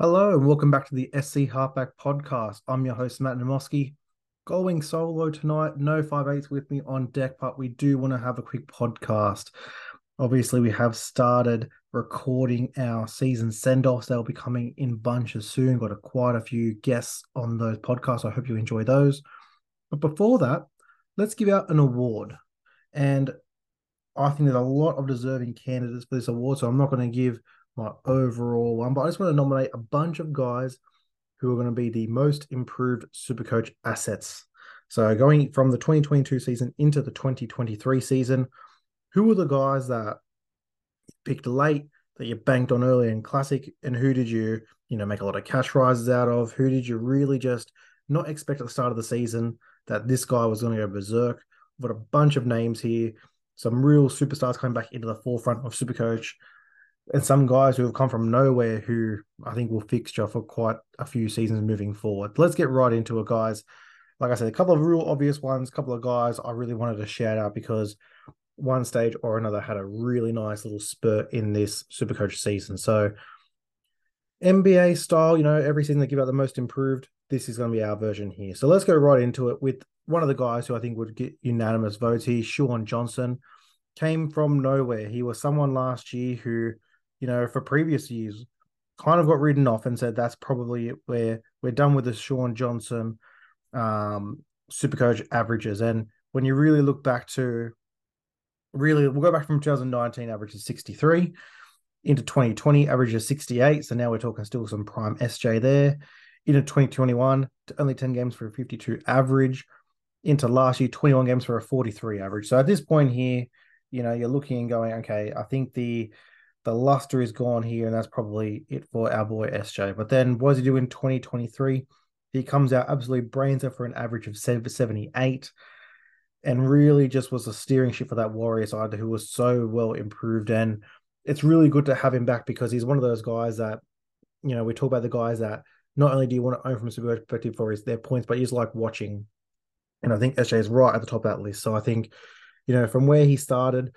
Hello and welcome back to the SC Halfback Podcast. I'm your host Matt Namoski. Going solo tonight, no five eights with me on deck, but we do want to have a quick podcast. Obviously, we have started recording our season send-offs. They'll be coming in bunches soon. Got a, quite a few guests on those podcasts. I hope you enjoy those. But before that, let's give out an award. And I think there's a lot of deserving candidates for this award, so I'm not going to give my overall one. But I just want to nominate a bunch of guys who are going to be the most improved Supercoach assets. So going from the 2022 season into the 2023 season, who are the guys that picked late that you banked on early in Classic, and who did you, you know, make a lot of cash rises out of? Who did you really just not expect at the start of the season that this guy was going to go berserk? We've got a bunch of names here, some real superstars coming back into the forefront of Supercoach and some guys who have come from nowhere who I think will fixture for quite a few seasons moving forward. Let's get right into it, guys. Like I said, a couple of real obvious ones, a couple of guys I really wanted to shout out because one stage or another had a really nice little spurt in this Supercoach season. So NBA style, you know, every season they give out the most improved. This is going to be our version here. So let's go right into it with one of the guys who I think would get unanimous votes here, Shaun Johnson. Came from nowhere. He was someone last year who you know, for previous years, kind of got written off and said that's probably it where we're done with the Shaun Johnson um, Supercoach averages. And when you really look back to really, we'll go back from 2019 average averages 63 into 2020 average averages 68. So now we're talking still some prime SJ there. Into 2021, only 10 games for a 52 average. Into last year, 21 games for a 43 average. So at this point here, you know, you're looking and going, okay, I think the the luster is gone here, and that's probably it for our boy SJ. But then what does he do in 2023? He comes out absolutely brains for an average of 78 and really just was a steering ship for that Warrior side who was so well improved. And it's really good to have him back because he's one of those guys that, you know, we talk about the guys that not only do you want to own from a super perspective for his their points, but he's like watching. And I think SJ is right at the top of that list. So I think, you know, from where he started,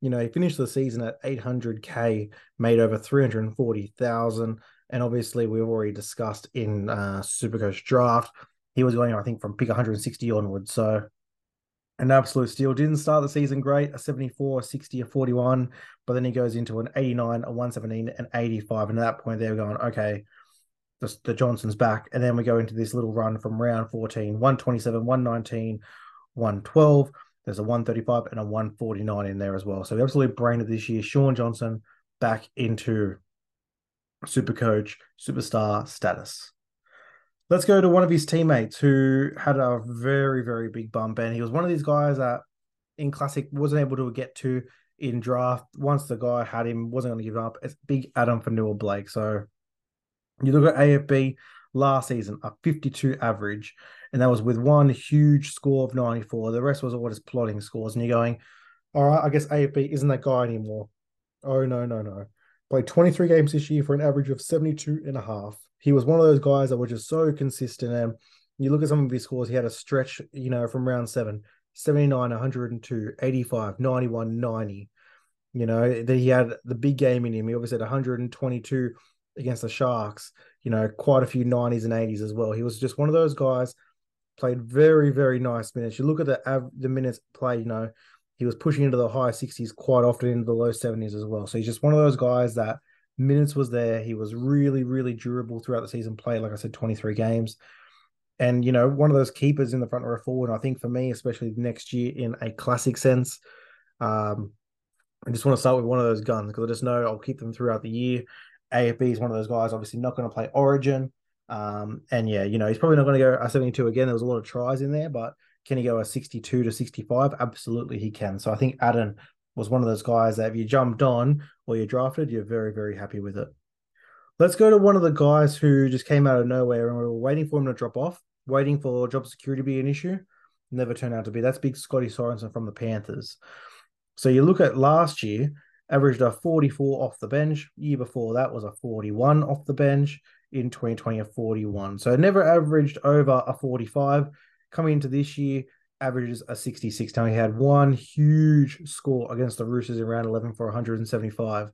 you know, he finished the season at 800k, made over 340,000, and obviously we've already discussed in uh, Supercoach draft, he was going, I think, from pick 160 onwards. So an absolute steal. Didn't start the season great, a 74, a 60, a 41, but then he goes into an 89, a 117, an 85. And at that point, they're going, okay, the, the Johnson's back. And then we go into this little run from round 14, 127, 119, 112. There's a 135 and a 149 in there as well. So we absolutely brained it this year. Shaun Johnson back into super coach, superstar status. Let's go to one of his teammates who had a very, very big bump. And he was one of these guys that in Classic wasn't able to get to in draft. Once the guy had him, wasn't going to give up. It's big Addin for Fonua-Blake. So you look at AFB last season, a 52 average and that was with one huge score of 94. The rest was all just plotting scores. And you're going, all right, I guess AFB isn't that guy anymore. Oh, no, no, no. Played 23 games this year for an average of 72 and a half. He was one of those guys that were just so consistent. And you look at some of his scores, he had a stretch, you know, from round seven 79, 102, 85, 91, 90. You know, that he had the big game in him. He obviously had 122 against the Sharks, you know, quite a few 90s and 80s as well. He was just one of those guys played very, very nice minutes. You look at the av- the minutes played, you know, he was pushing into the high 60s quite often into the low 70s as well. So he's just one of those guys that minutes was there. He was really, really durable throughout the season, played, like I said, 23 games. And, you know, one of those keepers in the front row forward. I think for me, especially next year in a classic sense, um, I just want to start with one of those guns because I just know I'll keep them throughout the year. AFB is one of those guys, obviously not going to play Origin. Um, and yeah, you know, he's probably not going to go a 72 again. There was a lot of tries in there, but can he go a 62 to 65? Absolutely, he can. So I think Addin was one of those guys that if you jumped on or you drafted, you're very, very happy with it. Let's go to one of the guys who just came out of nowhere and we were waiting for him to drop off, waiting for job security to be an issue. Never turned out to be. That's big Scotty Sorensen from the Panthers. So you look at last year, averaged a 44 off the bench. Year before that was a 41 off the bench in 2020 a 41. So never averaged over a 45. Coming into this year, averages a 66. Now he had one huge score against the Roosters in round 11 for 175.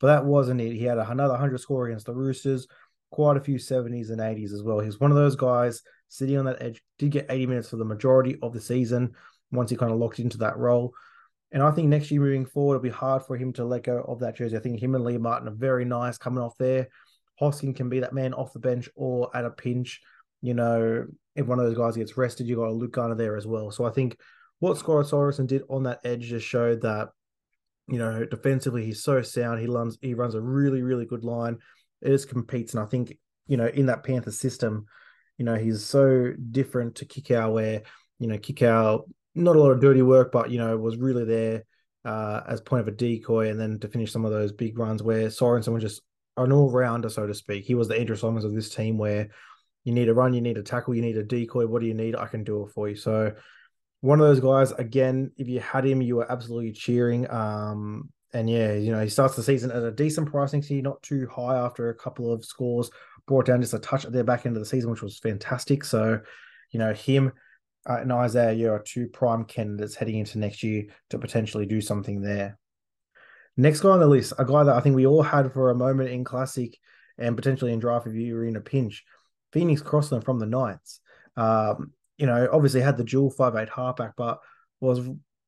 But that wasn't it. He had another 100 score against the Roosters, quite a few 70s and 80s as well. He's one of those guys sitting on that edge, did get 80 minutes for the majority of the season once he kind of locked into that role. And I think next year moving forward, it'll be hard for him to let go of that jersey. I think him and Liam Martin are very nice coming off there. Hosking can be that man off the bench or at a pinch. You know, if one of those guys gets rested, you got a Luke Garner there as well. So I think what Scott Sorensen did on that edge just showed that, you know, defensively he's so sound. He runs he runs a really really good line. It just competes, and I think you know in that Panther system, you know he's so different to Kikau where you know Kikau not a lot of dirty work, but you know was really there uh, as point of a decoy, and then to finish some of those big runs where Sorensen was just an all rounder, so to speak. He was the Andrew Symonds of this team where you need a run, you need a tackle, you need a decoy. What do you need? I can do it for you. So one of those guys, again, if you had him, you were absolutely cheering. Um, and yeah, you know, he starts the season at a decent pricing, so not too high after a couple of scores, brought down just a touch at their back end of the season, which was fantastic. So, you know, him uh, and Isaah Yeo are two prime candidates heading into next year to potentially do something there. Next guy on the list, a guy that I think we all had for a moment in Classic and potentially in draft if you were in a pinch, Phoenix Crossland from the Knights. Um, you know, obviously had the dual five eight halfback, but was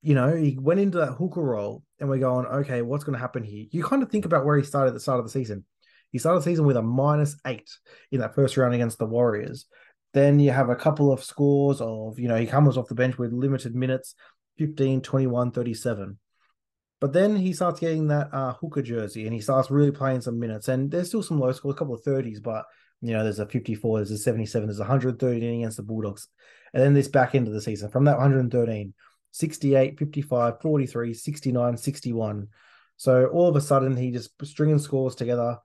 you know he went into that hooker role, and we're going, okay, what's going to happen here? You kind of think about where he started at the start of the season. He started the season with a minus eight in that first round against the Warriors. Then you have a couple of scores of, you know, he comes off the bench with limited minutes 15, 21, 37. But then he starts getting that uh, hooker jersey and he starts really playing some minutes. And there's still some low scores, a couple of 30s, but you know, there's a 54, there's a 77, there's a 113 against the Bulldogs. And then this back end of the season, from that 113, 68, 55, 43, 69, 61. So all of a sudden, he just stringing scores together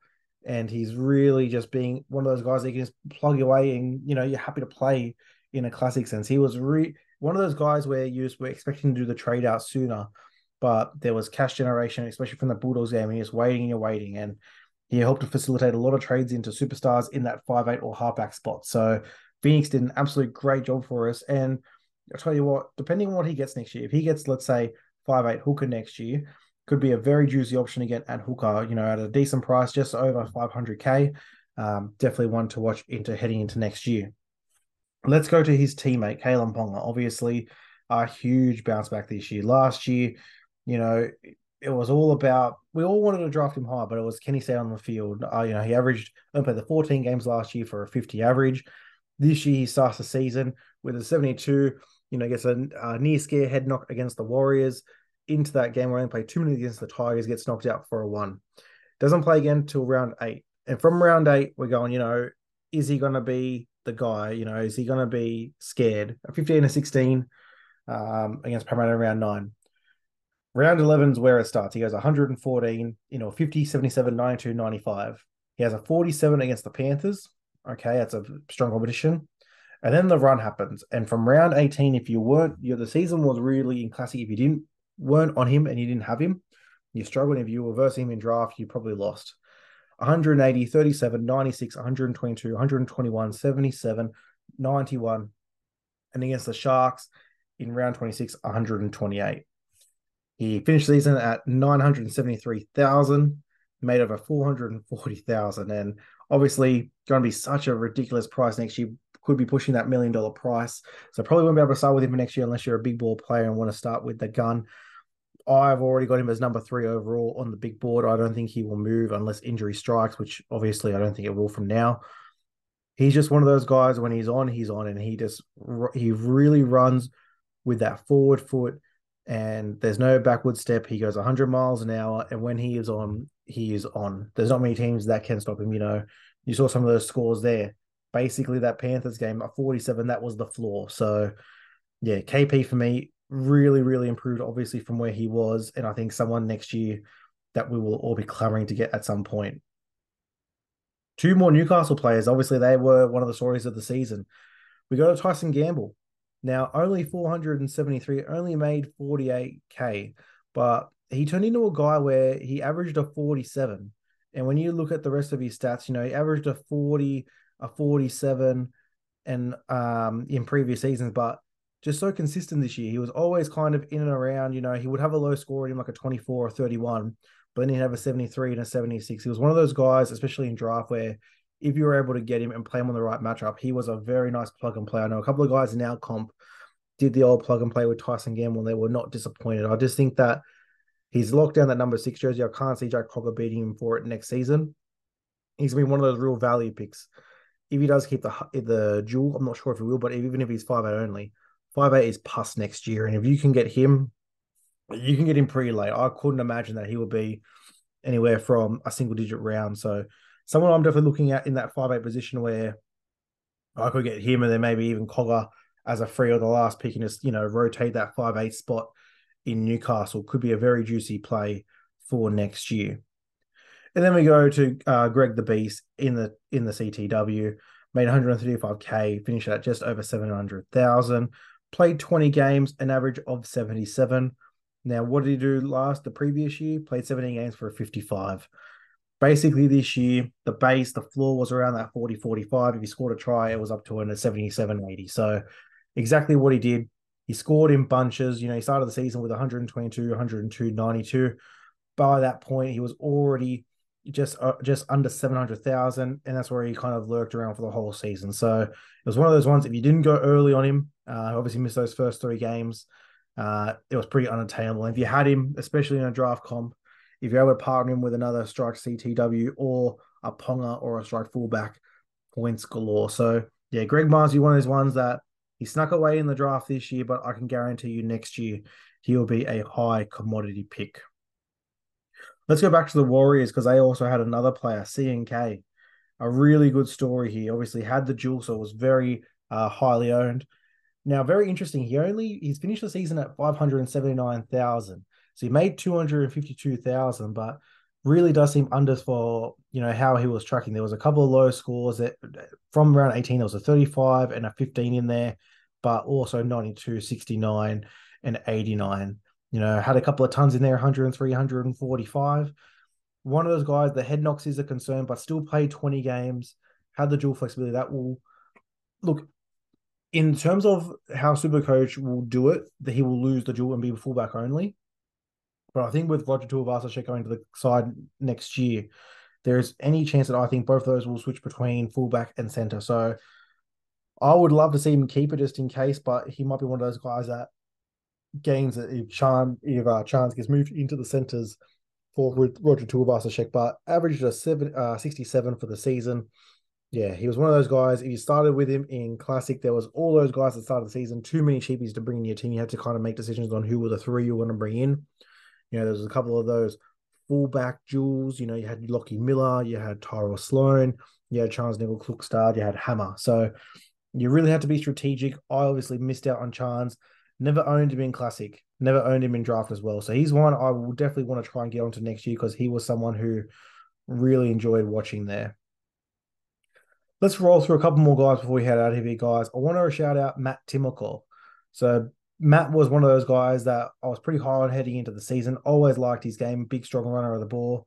and he's really just being one of those guys that you can just plug away and, you know, you're happy to play in a classic sense. He was re- one of those guys where you were expecting to do the trade out sooner but there was cash generation, especially from the Bulldogs game. And he was waiting and waiting. And he helped to facilitate a lot of trades into superstars in that five eight or halfback spot. So Phoenix did an absolute great job for us. And I'll tell you what, depending on what he gets next year, if he gets, let's say, five eight hooker next year, could be a very juicy option again at hooker, you know, at a decent price, just over 500k. Um, definitely one to watch into heading into next year. Let's go to his teammate, Kalyn Ponga. Obviously, a huge bounce back this year. Last year, you know, it was all about we all wanted to draft him high, but it was can he stay on the field? Uh, you know, he averaged played the 14 games last year for a 50 average. This year he starts the season with a 72. You know, gets a, a near scare head knock against the Warriors. Into that game where he only played two minutes against the Tigers, gets knocked out for a one. Doesn't play again till round eight. And from round eight, we're going, you know, is he going to be the guy? You know, is he going to be scared? A 15 to 16 um, against Parramatta round nine Round 11 is where it starts. He goes 114, you know, 50, 77, 92, 95. He has a 47 against the Panthers. Okay, that's a strong competition. And then the run happens. And from round 18, if you weren't, you know, the season was really in classic. If you didn't weren't on him and you didn't have him, you struggled. If you were versing him in draft, you probably lost. 180, 37, 96, 122, 121, 77, 91. And against the Sharks in round 26, 128. He finished the season at 973,000, made over 440,000. And obviously, going to be such a ridiculous price next year. Could be pushing that million dollar price. So probably won't be able to start with him for next year unless you're a big ball player and want to start with the gun. I've already got him as number three overall on the big board. I don't think he will move unless injury strikes, which obviously I don't think it will from now. He's just one of those guys when he's on, he's on, and he just he really runs with that forward foot and there's no backward step. He goes 100 miles an hour, and when he is on, he is on. There's not many teams that can stop him. You know, you saw some of those scores there. Basically, that Panthers game at 47, that was the floor. So, yeah, KP for me really, really improved, obviously, from where he was. And I think someone next year that we will all be clamoring to get at some point. Two more Newcastle players. Obviously, they were one of the stories of the season. We go to Tyson Gamble. Now, only 473, only made 48K, but he turned into a guy where he averaged a 47. And when you look at the rest of his stats, you know, he averaged a 40, a 47 and um in previous seasons, but just so consistent this year. He was always kind of in and around, you know, he would have a low score in like a 24 or 31, but then he'd have a 73 and a 76. He was one of those guys, especially in draft, where if you were able to get him and play him on the right matchup, he was a very nice plug and play. I know a couple of guys in our comp did the old plug and play with Tyson Gamble and they were not disappointed. I just think that he's locked down that number six jersey. I can't see Jack Cogger beating him for it next season. He's gonna be one of those real value picks. If he does keep the the jewel, I'm not sure if he will, but even if he's five eight only, five eight is past next year. And if you can get him, you can get him pretty late. I couldn't imagine that he would be anywhere from a single digit round. So someone I'm definitely looking at in that five eight position where I could get him and then maybe even Cogger as a free or the last pick and just you know rotate that five eight spot in Newcastle could be a very juicy play for next year. And then we go to uh, Greg the Beast in the in the CTW, made 135k, finished at just over 700,000, played 20 games, an average of 77. Now, what did he do last the previous year? Played 17 games for a 55. Basically, this year, the base, the floor was around that 40 45. If he scored a try, it was up to a 77 80. So, exactly what he did. He scored in bunches. You know, he started the season with 122, 102, 92. By that point, he was already just uh, just under 700,000 and that's where he kind of lurked around for the whole season. So, it was one of those ones if you didn't go early on him, uh, obviously missed those first 3 games, uh, it was pretty unattainable. And if you had him, especially in a draft comp, if you're able to partner him with another strike CTW or a Ponga or a strike fullback, points galore. So yeah, Greg Marzhew, one of those ones that he snuck away in the draft this year, but I can guarantee you next year he'll be a high commodity pick. Let's go back to the Warriors because they also had another player, CNK. A really good story here. Obviously had the jewel, so was very uh, highly owned. Now, very interesting. He only he's finished the season at five hundred seventy nine thousand. So he made two hundred fifty two thousand, but really does seem under for you know how he was tracking. There was a couple of low scores that from around eighteen. There was a thirty five and a fifteen in there, but also 92, 69, and eighty nine. You know, had a couple of tons in there, 103, 145. One of those guys, the head knocks is a concern, but still played 20 games, had the dual flexibility. That will look in terms of how Supercoach will do it, that he will lose the dual and be fullback only. But I think with Roger Tuivasa going to the side next year, there's any chance that I think both of those will switch between fullback and center. So I would love to see him keep it just in case, but he might be one of those guys that gains it if if uh, Chance gets moved into the centers for Roger Tuivasa but averaged a seven, uh, 67 for the season. Yeah, he was one of those guys. If you started with him in Classic, there was all those guys that started the season. Too many cheapies to bring in your team. You had to kind of make decisions on who were the three you want to bring in. You know, there's a couple of those fullback jewels. You know, you had Lachie Miller, you had Tyrell Sloan, you had Charnze Nicoll-Klokstad, you had Hammer. So you really had to be strategic. I obviously missed out on Chance. Never owned him in Classic. Never owned him in draft as well. So he's one I will definitely want to try and get onto next year because he was someone who really enjoyed watching there. Let's roll through a couple more guys before we head out of here, guys. I want to shout out Matt Timoko. So Matt was one of those guys that I was pretty high on heading into the season. Always liked his game, big, strong runner of the ball.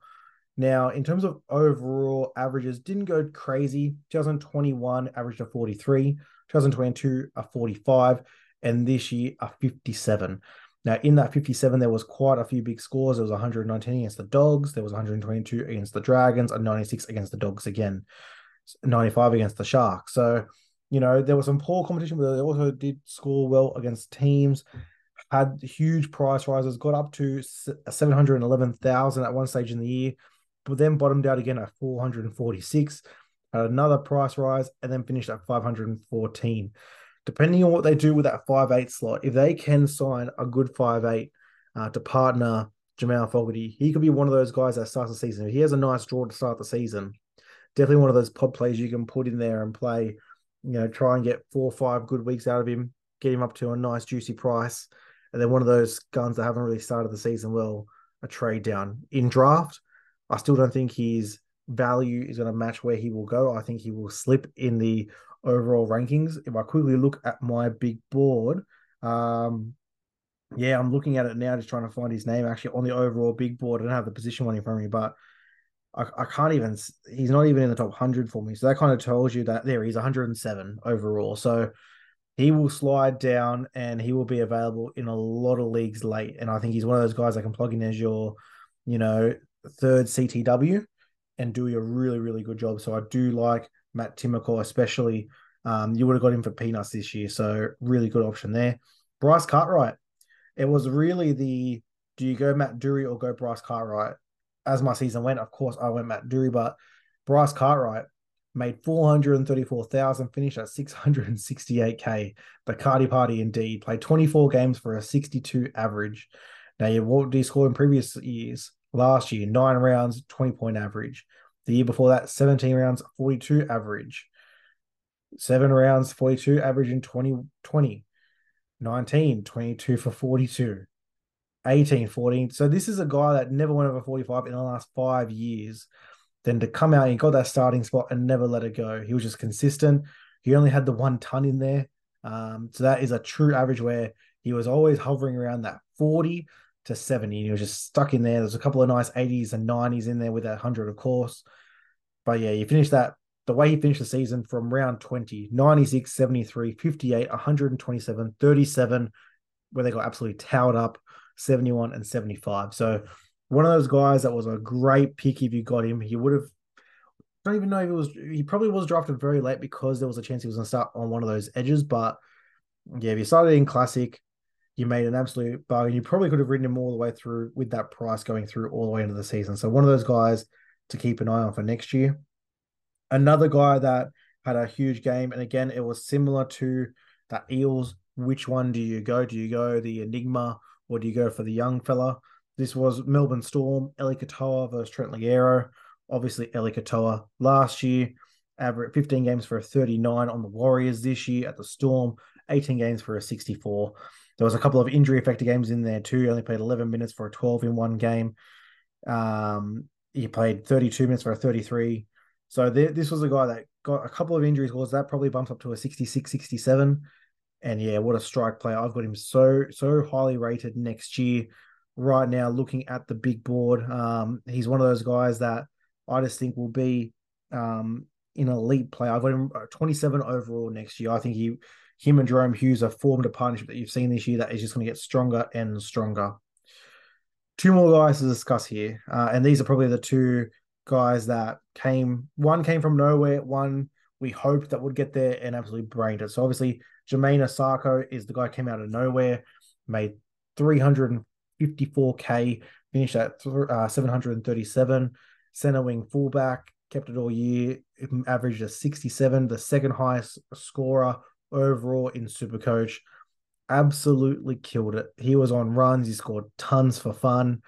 Now, in terms of overall averages, didn't go crazy. 2021 averaged a 43, 2022 a 45, and this year a 57. Now, in that 57, there was quite a few big scores. There was 119 against the Dogs, there was 122 against the Dragons, and 96 against the Dogs again. 95 against the Sharks. So, you know, there was some poor competition, but they also did score well against teams. Had huge price rises, got up to 711,000 at one stage in the year, but then bottomed out again at 446. Had another price rise and then finished at 514. Depending on what they do with that five eight slot, if they can sign a good 5'8 uh, to partner Jamal Fogarty, he could be one of those guys that starts the season. If he has a nice draw to start the season, definitely one of those pod plays you can put in there and play. You know, try and get four or five good weeks out of him, get him up to a nice juicy price, and then one of those guns that haven't really started the season well, a trade down in draft. I still don't think his value is going to match where he will go. I think he will slip in the overall rankings. If I quickly look at my big board, um, yeah, I'm looking at it now, just trying to find his name actually on the overall big board. I don't have the position one in front of me, but I, I can't even. He's not even in the top hundred for me. So that kind of tells you that there he's 107 overall. So he will slide down and he will be available in a lot of leagues late. And I think he's one of those guys that can plug in as your, you know, third CTW. and do a really, really good job. So I do like Matt Timoko, especially. Um, you would have got him for peanuts this year. So really good option there. Bryce Cartwright. It was really the do you go Matt Doorey or go Bryce Cartwright? As my season went, of course, I went Matt Doorey, but Bryce Cartwright made 434,000, finished at 668k. The Cardi Party indeed played 24 games for a 62 average. Now, you what did he score in previous years? Last year, nine rounds, 20 point average. The year before that, 17 rounds, 42 average. Seven rounds, 42 average in 2020. 19, 22 for 42. 18, 14. So this is a guy that never went over 45 in the last five years. Then to come out he got that starting spot and never let it go. He was just consistent. He only had the one ton in there. Um, so that is a true average where he was always hovering around that 40 to 70. He was just stuck in there. There's a couple of nice 80s and 90s in there with that 100, of course. But yeah, you finish that the way he finished the season from round 20, 96, 73, 58, 127, 37, where they got absolutely towed up, 71 and 75. So one of those guys that was a great pick if you got him. He would have don't even know if it was he probably was drafted very late because there was a chance he was gonna start on one of those edges. But yeah, if you started in classic, you made an absolute bargain. You probably could have ridden him all the way through with that price going through all the way into the season. So one of those guys to keep an eye on for next year. Another guy that had a huge game, and again, it was similar to that Eels. Which one do you go? Do you go the Enigma or do you go for the young fella? This was Melbourne Storm, Eli Katoa versus Trent Loiero. Obviously, Eli Katoa last year, average 15 games for a 39 on the Warriors this year at the Storm, 18 games for a 64. There was a couple of injury affected games in there too. He only played 11 minutes for a 12 in one game. Um, he played 32 minutes for a 33. So th- this was a guy that got a couple of injuries. Was that probably bumps up to a 66, 67. And yeah, what a strike player. I've got him so, so highly rated next year. Right now, looking at the big board, um, he's one of those guys that I just think will be um, elite player. I've got him uh, 27 overall next year. I think he, him and Jahrome Hughes have formed a partnership that you've seen this year that is just going to get stronger and stronger. Two more guys to discuss here, uh, and these are probably the two guys that came. One came from nowhere. One we hoped that would get there and absolutely brained it. So obviously, Jamayne Isaako is the guy came out of nowhere, made 354k, finished at uh, 737. Center wing fullback, kept it all year, averaged a 67, the second highest scorer overall in Supercoach. Absolutely killed it. He was on runs. He scored tons for fun.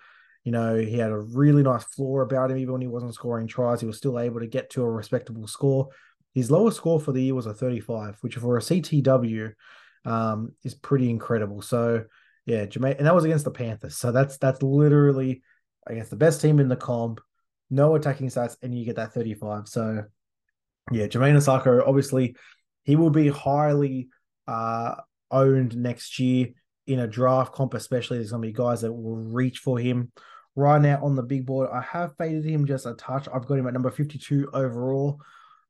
You know, he had a really nice floor about him. Even when he wasn't scoring tries, he was still able to get to a respectable score. His lowest score for the year was a 35, which for a CTW um, is pretty incredible. So yeah, Jamayne, and that was against the Panthers. So that's that's literally against the best team in the comp, no attacking stats, and you get that 35. So yeah, Jamayne Isaako, obviously, he will be highly uh, owned next year in a draft comp, especially. There's gonna be guys that will reach for him right now on the big board. I have faded him just a touch. I've got him at number 52 overall.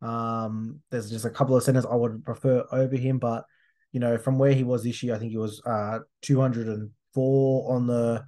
Um, there's just a couple of centers I would prefer over him, but you know, from where he was this year, I think he was uh 204 on the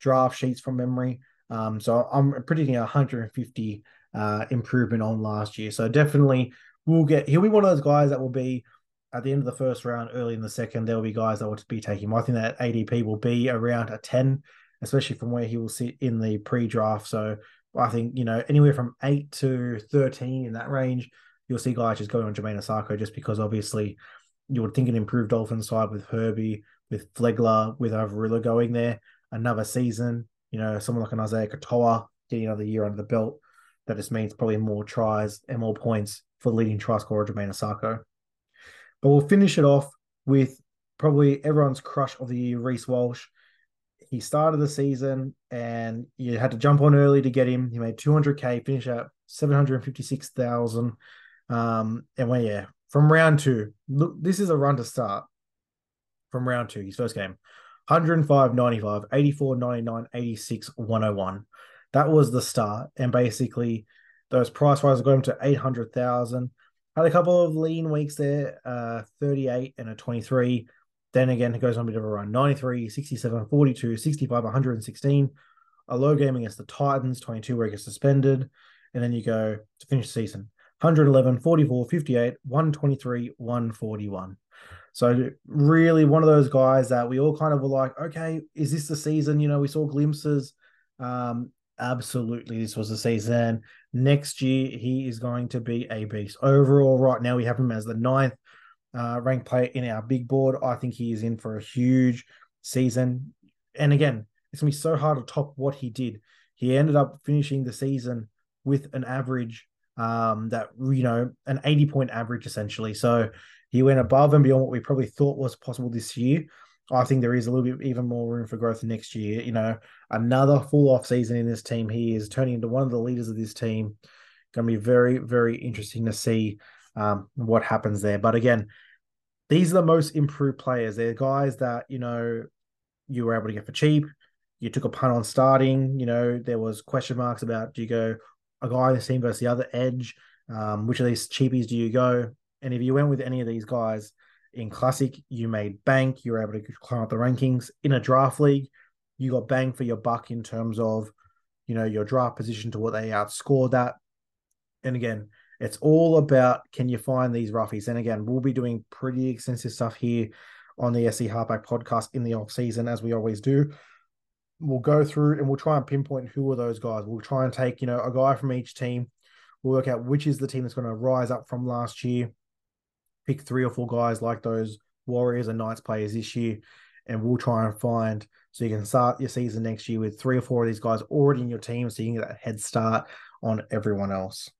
draft sheets from memory. Um, so I'm predicting 150 uh improvement on last year. So definitely we'll get he'll be one of those guys that will be at the end of the first round, early in the second, there will be guys that will be taking him. I think that ADP will be around a 10 especially from where he will sit in the pre-draft. So I think you know anywhere from eight to thirteen in that range, you'll see guys just going on Jamayne Isaako just because obviously you would think an improved Dolphins side with Herbie, with Flegler, with Averillo going there another season. You know, someone like an Isaiya Katoa getting another year under the belt. That just means probably more tries and more points for the leading try scorer Jamayne Isaako. But we'll finish it off with probably everyone's crush of the year, Reece Walsh he started the season and you had to jump on early to get him. He made 200k, finished at 756,000. Um, and when yeah, from round two, look, this is a run to start. From round two, his first game, 105, 95, 84, 99, 86, 101. That was the start. And basically, those price rises got him to 800,000. Had a couple of lean weeks there, uh, 38 and a 23. Then again, it goes on a bit of a run 93, 67, 42, 65, 116. A low game against the Titans, 22, where he gets suspended. and then you go to finish the season 111, 44, 58, 123, 141. So really one of those guys that we all kind of were like, okay, is this the season? You know, we saw glimpses. Um, absolutely, this was the season. Next year, he is going to be a beast. Overall, right now, we have him as the ninth uh, ranked player in our big board. I think he is in for a huge season. And again, it's gonna be so hard to top what he did. He ended up finishing the season with an average um, that you know an 80 point average essentially. So he went above and beyond what we probably thought was possible this year. I think there is a little bit even more room for growth next year. You know, another full off season in this team. He is turning into one of the leaders of this team. Going to be very, very interesting to see um, what happens there. But again, these are the most improved players. They're guys that you know you were able to get for cheap. You took a punt on starting. You know there was question marks about do you go a guy in the team versus the other edge? Um, which of these cheapies do you go? And if you went with any of these guys in Classic, you made bank. You were able to climb up the rankings. In a draft league, you got bang for your buck in terms of, you know, your draft position to what they outscored that. And again, it's all about can you find these roughies? And again, we'll be doing pretty extensive stuff here on the SC Halfback podcast in the off season, as we always do. We'll go through and we'll try and pinpoint who are those guys. We'll try and take, you know, a guy from each team. We'll work out which is the team that's going to rise up from last year pick three or four guys like those Warriors and Knights players this year, and we'll try and find so you can start your season next year with three or four of these guys already in your team, so you can get that head start on everyone else.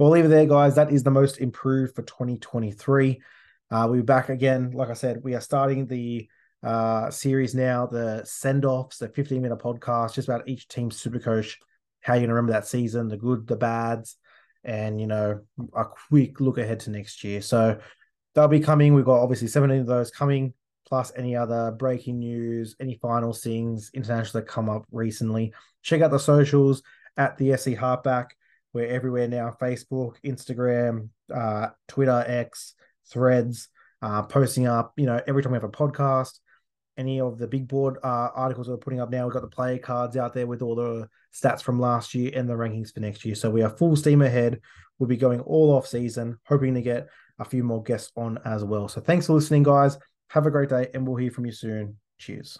We'll leave it there, guys. That is the most improved for 2023. Uh, we'll be back again. Like I said, we are starting the uh, series now, the send offs, the 15 minute podcast, just about each team's super coach, how you remember that season, the good, the bads, and you know a quick look ahead to next year. So they'll be coming. We've got obviously 17 of those coming, plus any other breaking news, any final things international that come up recently. Check out the socials at the SC Halfback. We're everywhere now: Facebook, Instagram, uh, Twitter, X, Threads. Uh, posting up, you know, every time we have a podcast, any of the big board uh, articles we're putting up now. We've got the player cards out there with all the stats from last year and the rankings for next year. So we are full steam ahead. We'll be going all off season, hoping to get a few more guests on as well. So thanks for listening, guys. Have a great day, and we'll hear from you soon. Cheers.